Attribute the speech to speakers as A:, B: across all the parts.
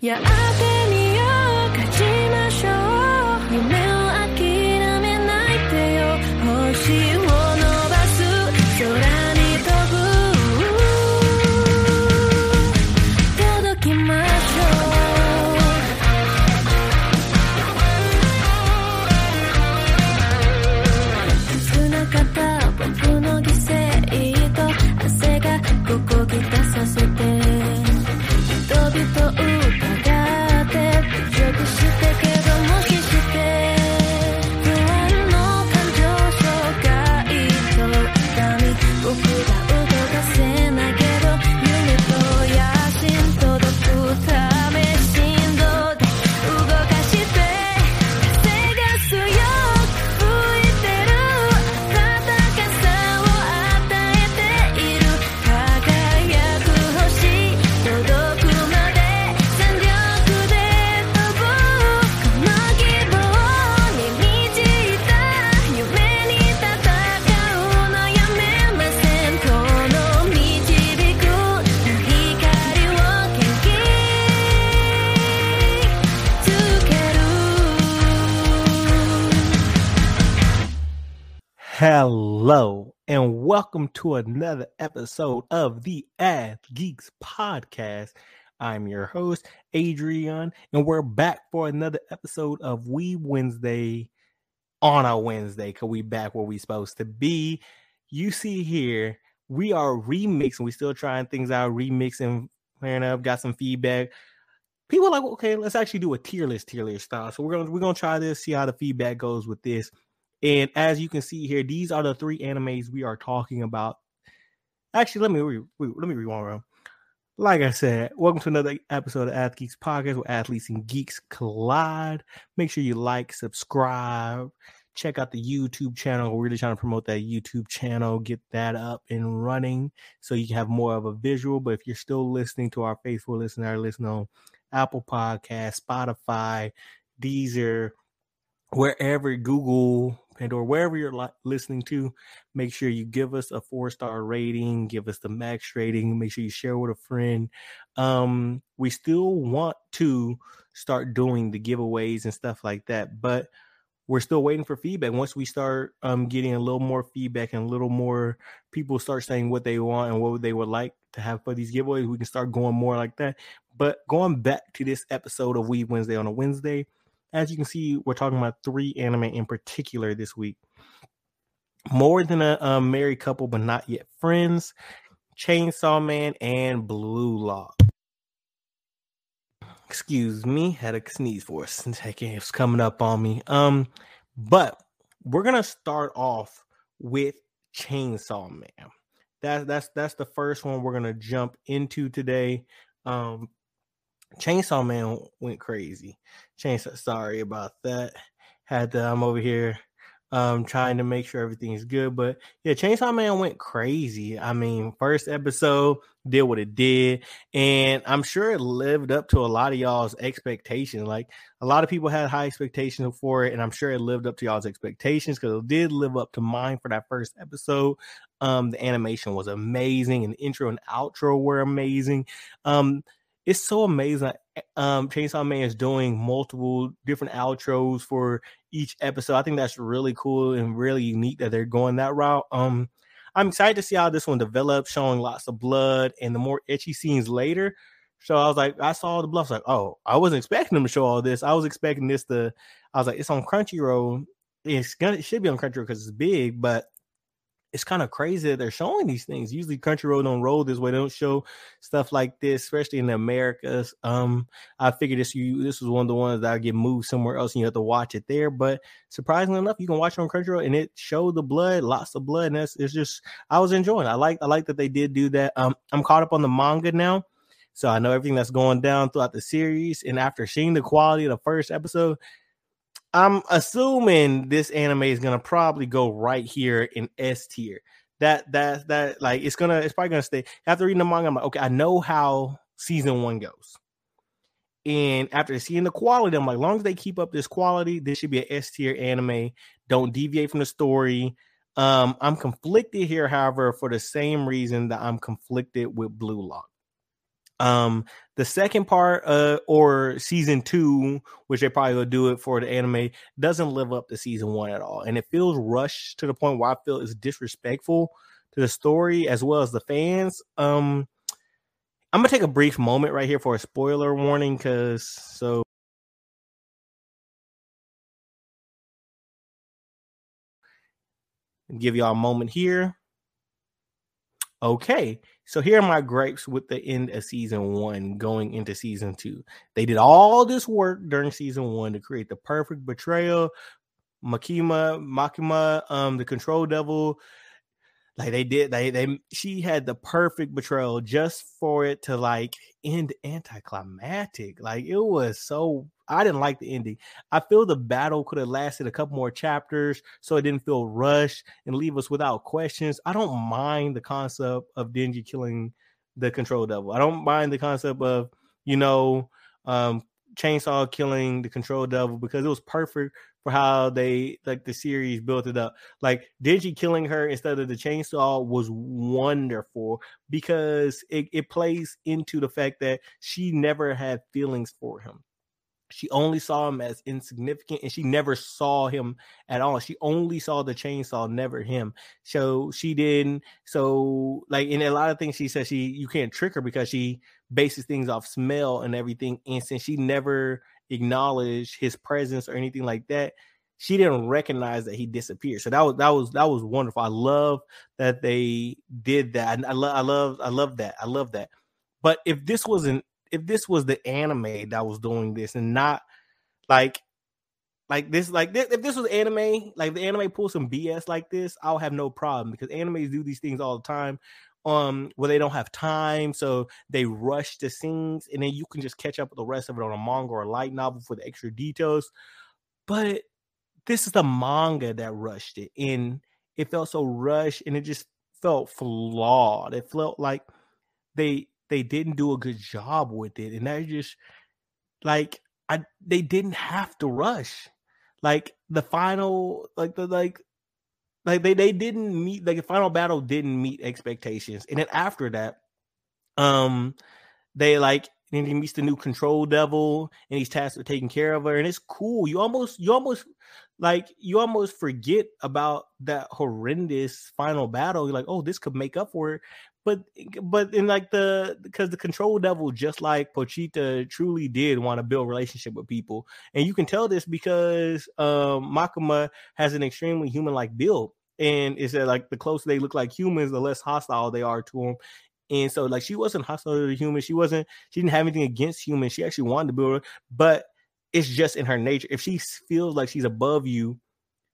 A: Yeah,
B: I've been welcome to another episode of the Ath Geeks Podcast. I'm your host, Adrian, and we're back for another episode of Weeb Wednesday on a Wednesday because we back where we supposed to be. You see here, we are remixing. We still trying things out, remixing, playing up, got some feedback. People like, okay, let's actually do a tier list, tier list style. So we're gonna we're gonna try this, see how the feedback goes with this. And as you can see here, these are the three animes we are talking about. Actually, let me re- re- let me rewind. around. Like I said, welcome to another episode of Ath Geeks Podcast where athletes and geeks collide. Make sure you like, subscribe, check out the YouTube channel. We're really trying to promote that YouTube channel, get that up and running so you can have more of a visual. But if you're still listening to our faithful listener, listen on Apple Podcast, Spotify, Deezer, wherever Google and or wherever you're li- listening to, make sure you give us a four star rating, give us the max rating, make sure you share with a friend. Um, we still want to start doing the giveaways and stuff like that, but we're still waiting for feedback. Once we start um getting a little more feedback and a little more people start saying what they want and what they would like to have for these giveaways, we can start going more like that. But going back to this episode of Weeb Wednesday on a Wednesday, as you can see, we're talking about three anime in particular this week. More than a um, married couple, but not yet friends. Chainsaw Man and Blue Lock. Excuse me, had a sneeze for a second. It's coming up on me. Um, but we're gonna start off with Chainsaw Man. That's that's that's the first one we're gonna jump into today. Um, Chainsaw Man went crazy. Chainsaw, sorry about that. Had to, I'm over here um trying to make sure everything is good. But yeah, Chainsaw Man went crazy. I mean, first episode did what it did, and I'm sure it lived up to a lot of y'all's expectations. Like a lot of people had high expectations for it, and I'm sure it lived up to y'all's expectations because it did live up to mine for that first episode. Um, the animation was amazing, and the intro and outro were amazing. Um, it's so amazing. Um, Chainsaw Man is doing multiple different outros for each episode. I think that's really cool and really unique that they're going that route. Um, I'm excited to see how this one develops, showing lots of blood and the more ecchi scenes later. So I was like, I saw the bluffs, like, oh, I wasn't expecting them to show all this. I was expecting this to. I was like, it's on Crunchyroll. It's gonna it should be on Crunchyroll because it's big, but it's kind of crazy that they're showing these things. Usually Crunchyroll don't roll this way. They don't show stuff like this, especially in the Americas. Um, I figured this you this was one of the ones that I get moved somewhere else and you have to watch it there. But surprisingly enough, you can watch it on Crunchyroll, and it showed the blood, lots of blood. And that's it's just I was enjoying. It. I like I like that they did do that. Um, I'm caught up on the manga now. So I know everything that's going down throughout the series. And after seeing the quality of the first episode, I'm assuming this anime is gonna probably go right here in S tier. That that that like it's gonna it's probably gonna stay. After reading the manga, I'm like, okay, I know how season one goes. And after seeing the quality, I'm like, as long as they keep up this quality, this should be an S tier anime. Don't deviate from the story. Um, I'm conflicted here, however, for the same reason that I'm conflicted with Blue Lock. Um, the second part, uh, or season two, which they probably will do it for the anime, doesn't live up to season one at all, and it feels rushed to the point where I feel it's disrespectful to the story as well as the fans. Um, I'm gonna take a brief moment right here for a spoiler warning, because so. Give y'all a moment here. Okay, so here are my gripes with the end of season one going into season two. They did all this work during season one to create the perfect betrayal. Makima, Makima, um, the control devil, like they did, they they she had the perfect betrayal just for it to like end anticlimactic. Like it was so I didn't like the ending. I feel the battle could have lasted a couple more chapters so it didn't feel rushed and leave us without questions. I don't mind the concept of Denji killing the control devil. I don't mind the concept of, you know, um chainsaw killing the control devil because it was perfect for how they like the series built it up. Like Denji killing her instead of the chainsaw was wonderful because it, it plays into the fact that she never had feelings for him. She only saw him as insignificant and she never saw him at all. She only saw the chainsaw, never him. So she didn't. So, like, in a lot of things, she says she you can't trick her because she bases things off smell and everything. And since she never acknowledged his presence or anything like that, she didn't recognize that he disappeared. So that was that was that was wonderful. I love that they did that. I love I love I love that. I love that. But if this wasn't if this was the anime that was doing this and not like like this like this, if this was anime like the anime pull some bs like this i'll have no problem because animes do these things all the time um where they don't have time so they rush the scenes and then you can just catch up with the rest of it on a manga or a light novel for the extra details. But this is the manga that rushed it and it felt so rushed and it just felt flawed. It felt like they they didn't do a good job with it and that just like i they didn't have to rush like the final like the like like they they didn't meet like the final battle didn't meet expectations, and then after that, um, they like and he meets the new control devil, and he's tasked with taking care of her, and it's cool. You almost you almost like you almost forget about that horrendous final battle. You're like, oh, this could make up for it. But but in like the because the control devil, just like Pochita, truly did want to build relationship with people, and you can tell this because um Makima has an extremely human like build and it's that like the closer they look like humans, the less hostile they are to them. And so, like, she wasn't hostile to humans. She wasn't. She didn't have anything against humans. She actually wanted to build, but it's just in her nature. If she feels like she's above you,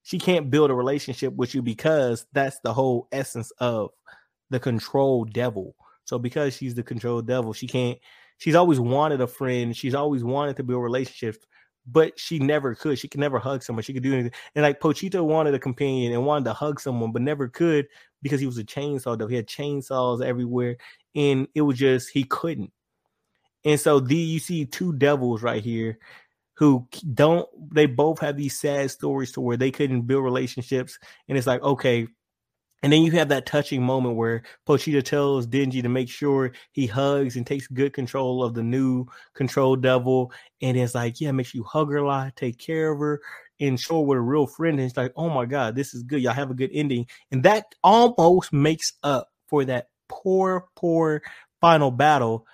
B: she can't build a relationship with you because that's the whole essence of the control devil. So because she's the control devil, she can't. She's always wanted a friend. She's always wanted to build relationships but she never could. She could never hug someone. She could do anything. And like Pochita wanted a companion and wanted to hug someone, but never could because he was a chainsaw though. He had chainsaws everywhere, and it was just he couldn't. And so the you see two devils right here who don't they both have these sad stories to where they couldn't build relationships. And it's like, okay, and then you have that touching moment where Pochita tells Denji to make sure he hugs and takes good control of the new control devil. And it's like, yeah, make sure you hug her a lot, take care of her, and show her what a real friend. And it's like, oh my God, this is good. Y'all have a good ending. And that almost makes up for that poor, poor final battle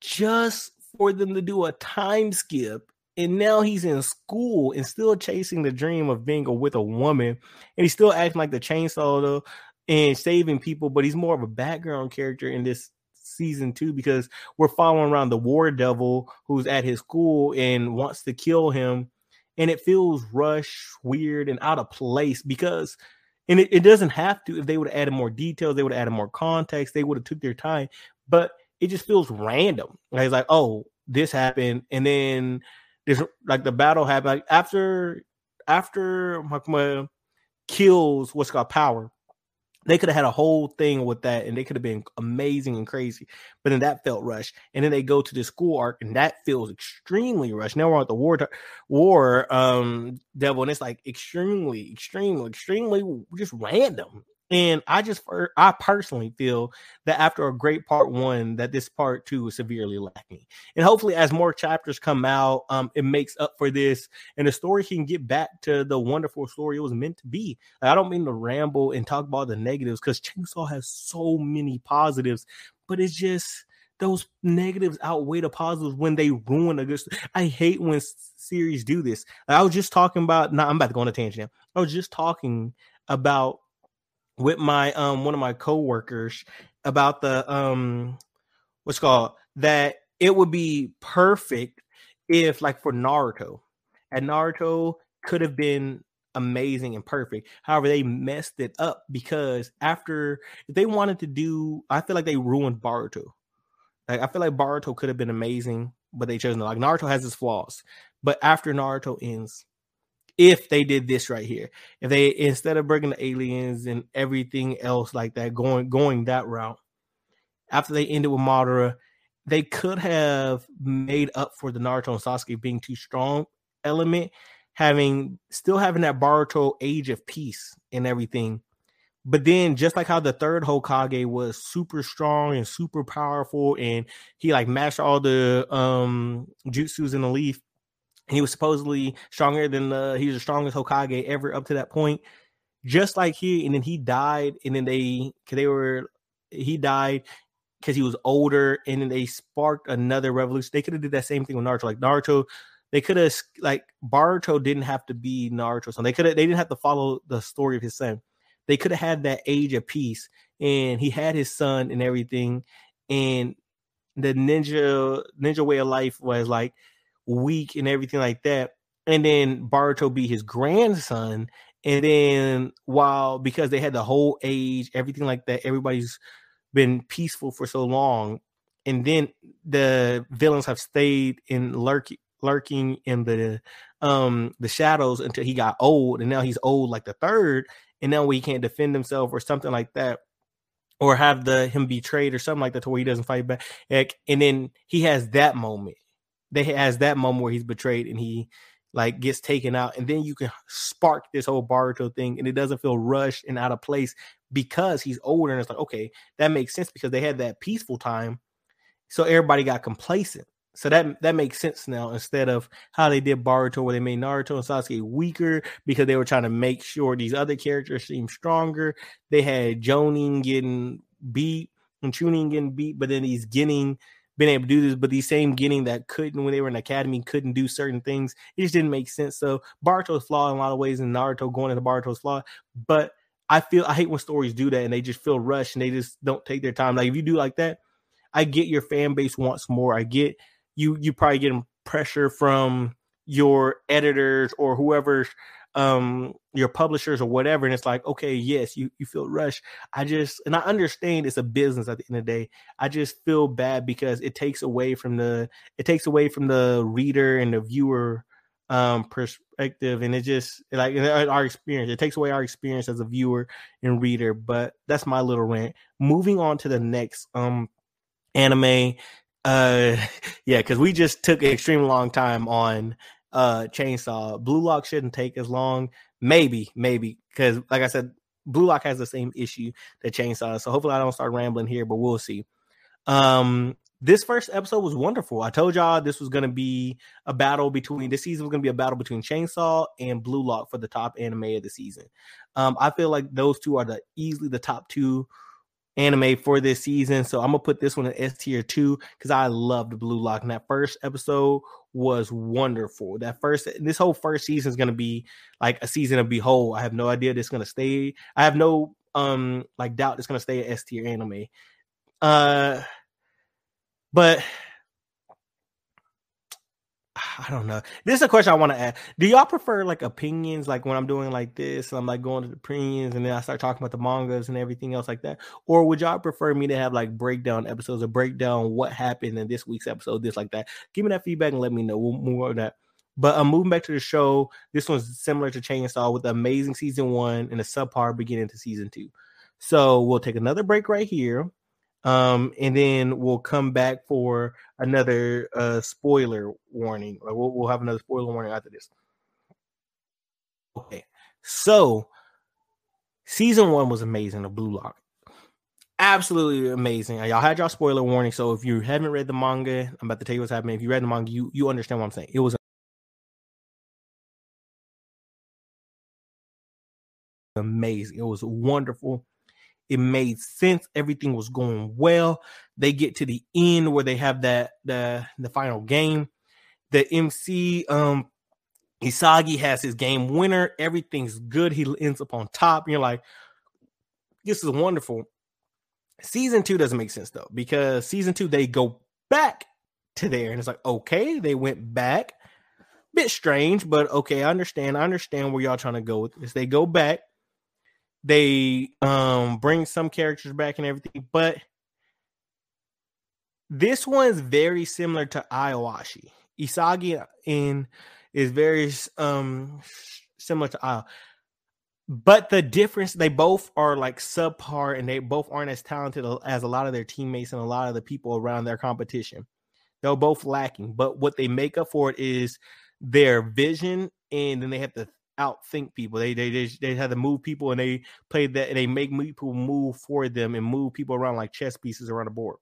B: just for them to do a time skip and now he's in school and still chasing the dream of being a, with a woman and he's still acting like the chainsaw though and saving people but he's more of a background character in this season two because we're following around the war devil who's at his school and wants to kill him and it feels rushed weird and out of place because and it, it doesn't have to if they would have added more details they would have added more context they would have took their time but it just feels random. Like it's like oh this happened and then this like the battle happened like after after Makima kills what's called power. They could have had a whole thing with that, and they could have been amazing and crazy. But then that felt rushed, and then they go to the school arc, and that feels extremely rushed. Now we're at the war, war um devil, and it's like extremely, extremely, extremely just random. And I just, I personally feel that after a great part one, that this part two is severely lacking. And hopefully, as more chapters come out, um, it makes up for this, and the story can get back to the wonderful story it was meant to be. I don't mean to ramble and talk about the negatives because Chainsaw has so many positives, but it's just those negatives outweigh the positives when they ruin a good. I hate when series do this. I was just talking about. Now I'm about to go on a tangent. I was just talking about with my um one of my coworkers about the um what's called that it would be perfect if like for Naruto and Naruto could have been amazing and perfect. However, they messed it up because after they wanted to do, I feel like they ruined Boruto. Like I feel like Boruto could have been amazing, but they chose not. Like Naruto has its flaws, but after Naruto ends, if they did this right here. If they instead of bringing the aliens and everything else like that, going going that route, after they ended with Madara, they could have made up for the Naruto and Sasuke being too strong element, having still having that Boruto age of peace and everything. But then, just like how the third Hokage was super strong and super powerful, and he like mashed all the um jutsus in the leaf, he was supposedly stronger than the he was the strongest Hokage ever up to that point. Just like he, and then he died, and then they because they were he died because he was older, and then they sparked another revolution. They could have did that same thing with Naruto. Like Naruto, they could have like Boruto didn't have to be Naruto's son. They could have they didn't have to follow the story of his son. They could have had that age of peace, and he had his son and everything, and the ninja ninja way of life was like weak and everything like that. And then Boruto be his grandson. And then while because they had the whole age, everything like that, everybody's been peaceful for so long. And then the villains have stayed in lurking lurking in the um the shadows until he got old and now he's old like the third and now he can't defend himself or something like that or have the him betrayed or something like that to where he doesn't fight back and then he has that moment they has that moment where he's betrayed and he like gets taken out, and then you can spark this whole Boruto thing, and it doesn't feel rushed and out of place because he's older, and it's like okay, that makes sense because they had that peaceful time, so everybody got complacent. So that that makes sense now instead of how they did Boruto, where they made Naruto and Sasuke weaker because they were trying to make sure these other characters seem stronger. They had Jonin getting beat and Chunin getting beat, but then he's getting been able to do this, but these same getting that couldn't when they were in academy couldn't do certain things. It just didn't make sense. So Boruto's flawed in a lot of ways, and Naruto going into Boruto's flaw. But I feel I hate when stories do that and they just feel rushed and they just don't take their time. Like if you do like that, I get your fan base wants more. I get you you probably getting pressure from your editors or whoever's um your publishers or whatever and it's like okay yes you you feel rushed. I just and i understand it's a business at the end of the day. I just feel bad because it takes away from the it takes away from the reader and the viewer um perspective and it just like our experience it takes away our experience as a viewer and reader but that's my little rant. Moving on to the next um anime uh yeah because we just took an extremely long time on uh chainsaw. Blue Lock shouldn't take as long. Maybe, maybe because like I said, Blue Lock has the same issue that Chainsaw. So hopefully I don't start rambling here, but we'll see. Um this first episode was wonderful. I told y'all this was gonna be a battle between this season was gonna be a battle between Chainsaw and Blue Lock for the top anime of the season. Um, I feel like those two are the easily the top two anime for this season. So I'm gonna put this one in S tier two because I loved Blue Lock. And that first episode was wonderful. That first this whole first season is gonna be like a season of behold. I have no idea this gonna stay. I have no um like doubt it's gonna stay at S tier anime. Uh but I don't know. This is a question I want to ask. Do y'all prefer like opinions, like when I'm doing like this, I'm like going to the opinions, and then I start talking about the mangas and everything else like that, or would y'all prefer me to have like breakdown episodes or breakdown what happened in this week's episode, this like that? Give me that feedback and let me know. We'll move on that. But I'm um, moving back to the show. This one's similar to Chainsaw with amazing season one and a subpar beginning to season two. So we'll take another break right here. Um, and then we'll come back for another uh, spoiler warning. Like we'll, we'll have another spoiler warning after this. Okay, so season one was amazing of Blue Lock. Absolutely amazing. Y'all had y'all spoiler warning. So if you haven't read the manga, I'm about to tell you what's happening. If you read the manga, you you understand what I'm saying. It was amazing. It was wonderful. It made sense. Everything was going well. They get to the end where they have that the the final game. The MC um Isagi has his game winner. Everything's good. He ends up on top. And you're like, this is wonderful. Season two doesn't make sense though, because season two they go back to there, and it's like, okay, they went back. Bit strange, but okay, I understand. I understand where y'all trying to go with this. They go back they um bring some characters back and everything, but this one's very similar to Aoashi. Isagi in is very um similar to Io. But the difference, they both are like subpar and they both aren't as talented as a lot of their teammates and a lot of the people around their competition. They're both lacking. But what they make up for it is their vision and then they have to outthink people. They they they, they had to move people and they played that and they make people move for them and move people around like chess pieces around the board.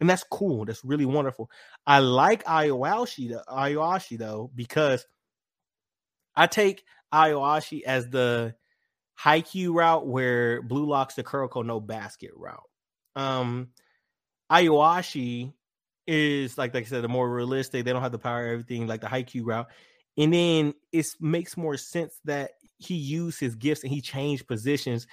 B: And that's cool. That's really wonderful. I like Aoashi, Aoashi though, because I take Aoashi as the Haikyuu route where Blue Locks the Kuroko no basket route. Um Aoashi is like like I said, the more realistic. They don't have the power everything like the Haikyuu route. And then it makes more sense that he used his gifts and he changed positions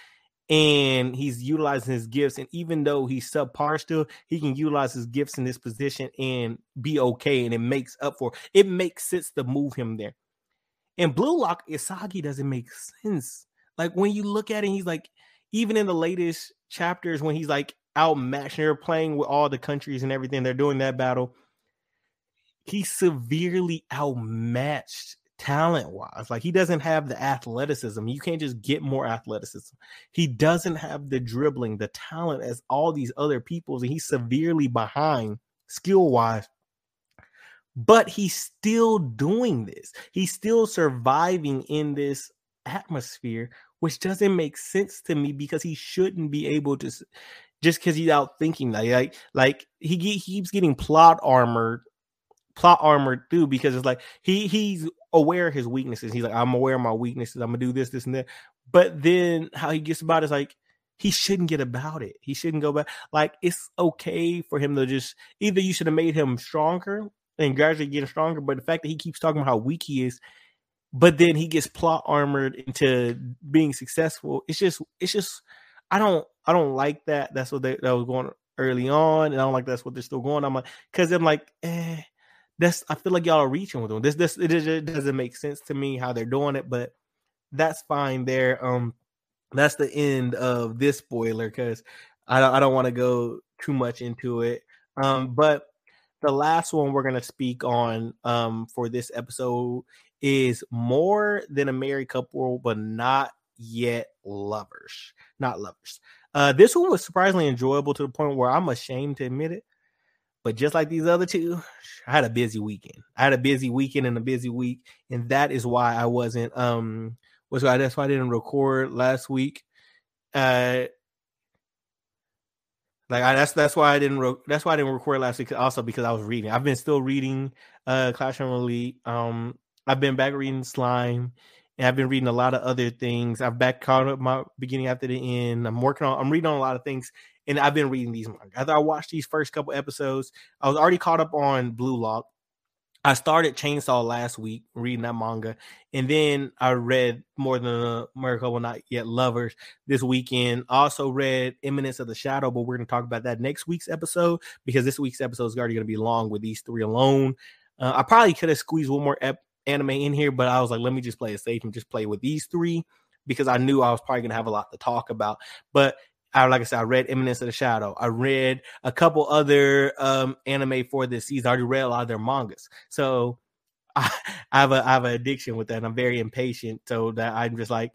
B: and he's utilizing his gifts. And even though he's subpar still, he can utilize his gifts in this position and be okay. And it makes up for it makes sense to move him there. And Blue Lock Isagi doesn't make sense. Like when you look at it, he's like, even in the latest chapters, when he's like outmatched, they're playing with all the countries and everything, they're doing that battle he's severely outmatched talent wise. Like he doesn't have the athleticism. You can't just get more athleticism. He doesn't have the dribbling, the talent as all these other people's, and he's severely behind skill wise. But he's still doing this. He's still surviving in this atmosphere, which doesn't make sense to me because he shouldn't be able to just because he's out thinking like like like he, he keeps getting plot armored plot armored through because it's like he he's aware of his weaknesses. He's like, I'm aware of my weaknesses. I'm gonna do this, this, and that. But then how he gets about it is like he shouldn't get about it. He shouldn't go back. Like it's okay for him to just either you should have made him stronger and gradually getting stronger. But the fact that he keeps talking about how weak he is, but then he gets plot armored into being successful. It's just it's just I don't I don't like that. That's what they, that was going early on, and I don't like that's what they're still going. I'm like because I'm like eh that's I feel like y'all are reaching with them. This this it, it doesn't make sense to me how they're doing it, but that's fine there. Um that's the end of this spoiler because I don't I don't want to go too much into it. Um, but the last one we're gonna speak on um for this episode is more than a married couple, but not yet lovers. Not lovers. Uh, this one was surprisingly enjoyable to the point where I'm ashamed to admit it. But just like these other two, I had a busy weekend. I had a busy weekend and a busy week, and that is why I wasn't um was why that's why I didn't record last week. Uh like I, that's that's why I didn't re- that's why I didn't record last week also because I was reading. I've been still reading uh Clash of Elite. Um I've been back reading Slime and I've been reading a lot of other things. I've back caught up my beginning after the end. I'm working on I'm reading on a lot of things and I've been reading these manga. After I watched these first couple episodes, I was already caught up on Blue Lock. I started Chainsaw last week, reading that manga, and then I read more than a Miracle Will Not Yet Lovers this weekend. also read Eminence of the Shadow, but we're going to talk about that next week's episode because this week's episode is already going to be long with these three alone. Uh, I probably could have squeezed one more ep- anime in here, but I was like, let me just play it safe and just play with these three because I knew I was probably going to have a lot to talk about. But I like I said, I read Eminence of the Shadow. I read a couple other um, anime for this season. I already read a lot of their mangas, so I, I have a I have an addiction with that. I'm very impatient, so that I'm just like,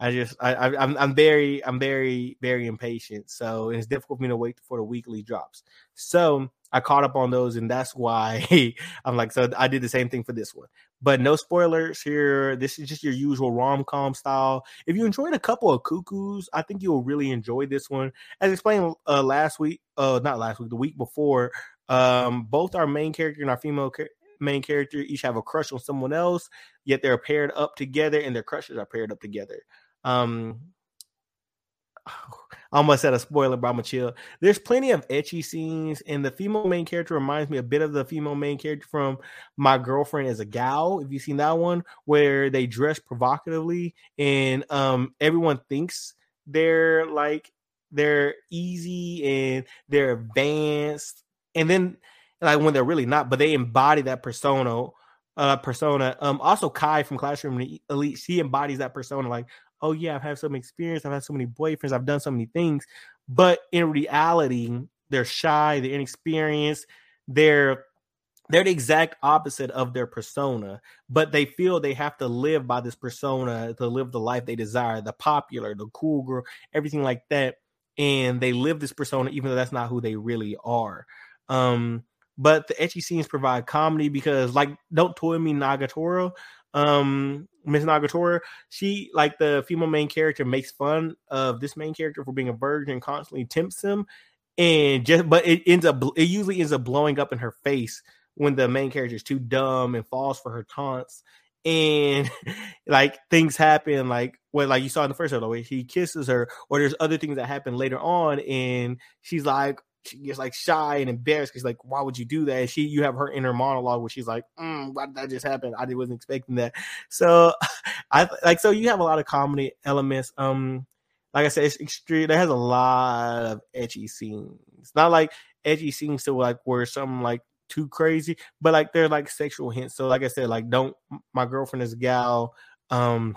B: I just I, I I'm I'm very I'm very very impatient. So it's difficult for me to wait for the weekly drops. So I caught up on those, and that's why I'm like, so I did the same thing for this one. But no spoilers here. This is just your usual rom com style. If you enjoyed a couple of cuckoos, I think you'll really enjoy this one. As explained uh, last week, uh, not last week, the week before, um, both our main character and our female main character each have a crush on someone else, yet they're paired up together, and their crushes are paired up together. Um, I almost said a spoiler, but I'm chill. There's plenty of ecchi scenes, and the female main character reminds me a bit of the female main character from My Girlfriend is a Gal. If you've seen that one, where they dress provocatively and um everyone thinks they're like they're easy and they're advanced, and then like when they're really not, but they embody that persona uh persona. Um also Kai from Classroom Elite, she embodies that persona like oh yeah, I've had some experience, I've had so many boyfriends, I've done so many things. But in reality, they're shy, they're inexperienced, they're they're the exact opposite of their persona, but they feel they have to live by this persona to live the life they desire, the popular, the cool girl, everything like that. And they live this persona, even though that's not who they really are. Um, but the ecchi scenes provide comedy because, like, don't toy me Nagatoro um Miss Nagatoro, she like the female main character makes fun of this main character for being a virgin, constantly tempts him, and just but it ends up it usually ends up blowing up in her face when the main character is too dumb and falls for her taunts. And like things happen, like what like you saw in the first episode, he kisses her, or there's other things that happen later on, and she's like, she gets like shy and embarrassed because like why would you do that? And she you have her inner monologue where she's like mm, why did that just happen? I wasn't expecting that. So i like so you have a lot of comedy elements um like i said it's extreme there has a lot of edgy scenes. Not like edgy scenes to like where something like too crazy but like they're like sexual hints. So like i said like don't my girlfriend is a gal um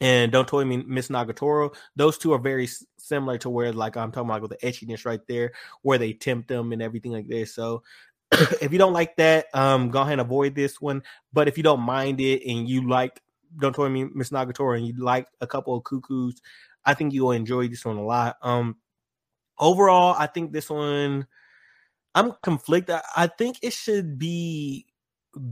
B: and Don't Toy Me Miss Nagatoro. Those two are very similar to where like I'm talking about with the ecchiness right there, where they tempt them and everything like this. So if you don't like that, um, go ahead and avoid this one. But if you don't mind it and you like Don't Toy Me Miss Nagatoro and you like a couple of cuckoos, I think you'll enjoy this one a lot. Um, overall, I think this one. I'm conflicted. I think it should be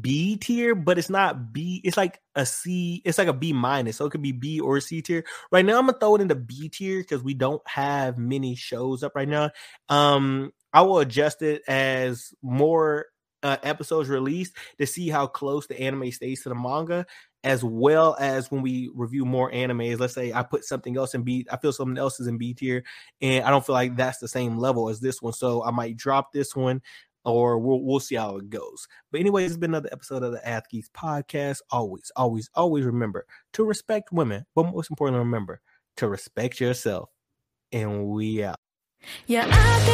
B: B tier, but it's not B. It's like a C. It's like a B minus, so it could be B or C tier. Right now, I'm gonna throw it into B tier because we don't have many shows up right now. Um, I will adjust it as more uh, episodes released to see how close the anime stays to the manga, as well as when we review more animes. Let's say I put something else in B, I feel something else is in B tier, and I don't feel like that's the same level as this one, so I might drop this one or we'll, we'll see how it goes. But anyway, it's been another episode of the Athletes Podcast. Always, always, always remember to respect women, but most importantly, remember to respect yourself. And we out. Yeah, I've